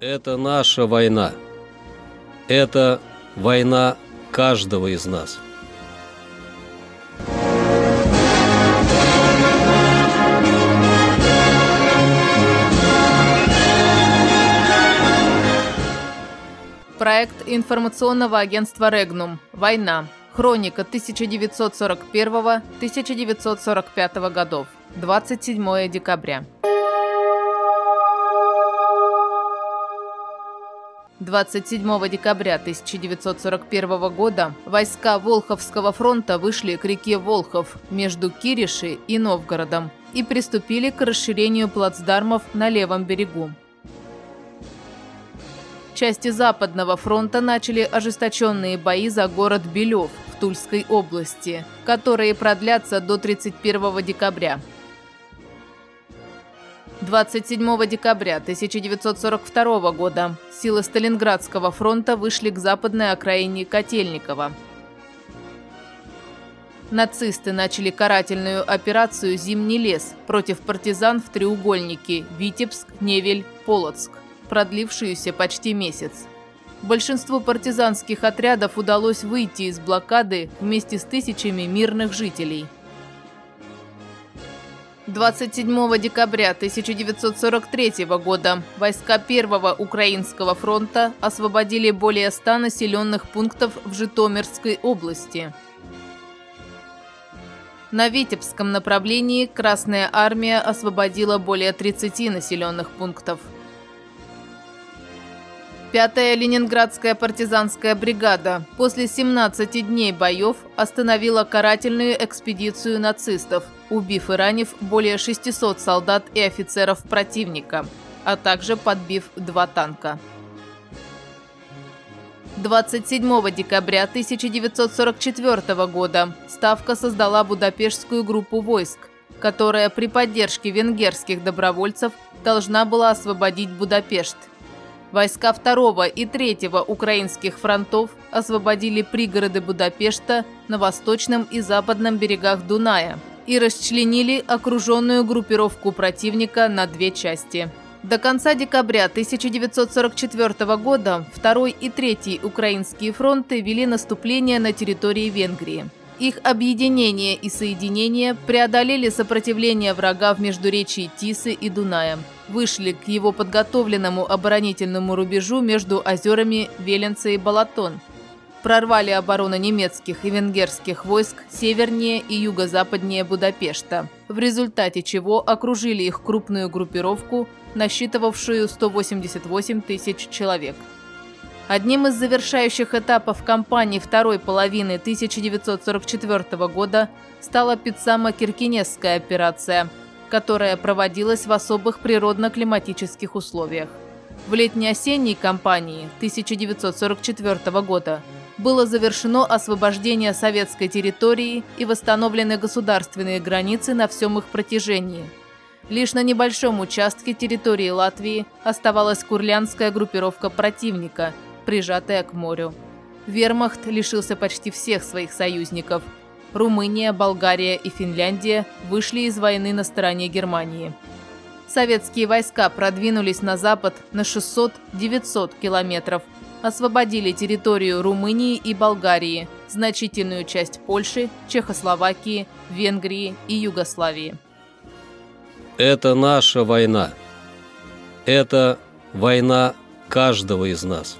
Это наша война. Это война каждого из нас. Проект информационного агентства «Регнум. Война. Хроника 1941-1945 годов. 27 декабря. 27 декабря 1941 года войска Волховского фронта вышли к реке Волхов между Кириши и Новгородом и приступили к расширению плацдармов на левом берегу. Части Западного фронта начали ожесточенные бои за город Белев в Тульской области, которые продлятся до 31 декабря. 27 декабря 1942 года силы Сталинградского фронта вышли к западной окраине Котельникова. Нацисты начали карательную операцию «Зимний лес» против партизан в треугольнике Витебск, Невель, Полоцк, продлившуюся почти месяц. Большинству партизанских отрядов удалось выйти из блокады вместе с тысячами мирных жителей – 27 декабря 1943 года войска Первого Украинского фронта освободили более 100 населенных пунктов в Житомирской области. На Витебском направлении Красная Армия освободила более 30 населенных пунктов. Пятая Ленинградская партизанская бригада после 17 дней боев остановила карательную экспедицию нацистов, убив и ранив более 600 солдат и офицеров противника, а также подбив два танка. 27 декабря 1944 года Ставка создала Будапештскую группу войск, которая при поддержке венгерских добровольцев должна была освободить Будапешт – Войска второго и третьего украинских фронтов освободили пригороды Будапешта на восточном и западном берегах Дуная и расчленили окруженную группировку противника на две части. До конца декабря 1944 года второй и третий украинские фронты вели наступление на территории Венгрии. Их объединение и соединение преодолели сопротивление врага в междуречии Тисы и Дуная, вышли к его подготовленному оборонительному рубежу между озерами Веленца и Балатон, прорвали оборону немецких и венгерских войск севернее и юго-западнее Будапешта, в результате чего окружили их крупную группировку, насчитывавшую 188 тысяч человек. Одним из завершающих этапов кампании второй половины 1944 года стала Пиццама-Киркинесская операция, которая проводилась в особых природно-климатических условиях. В летне-осенней кампании 1944 года было завершено освобождение советской территории и восстановлены государственные границы на всем их протяжении. Лишь на небольшом участке территории Латвии оставалась курлянская группировка противника – прижатая к морю. Вермахт лишился почти всех своих союзников. Румыния, Болгария и Финляндия вышли из войны на стороне Германии. Советские войска продвинулись на запад на 600-900 километров, освободили территорию Румынии и Болгарии, значительную часть Польши, Чехословакии, Венгрии и Югославии. Это наша война. Это война каждого из нас.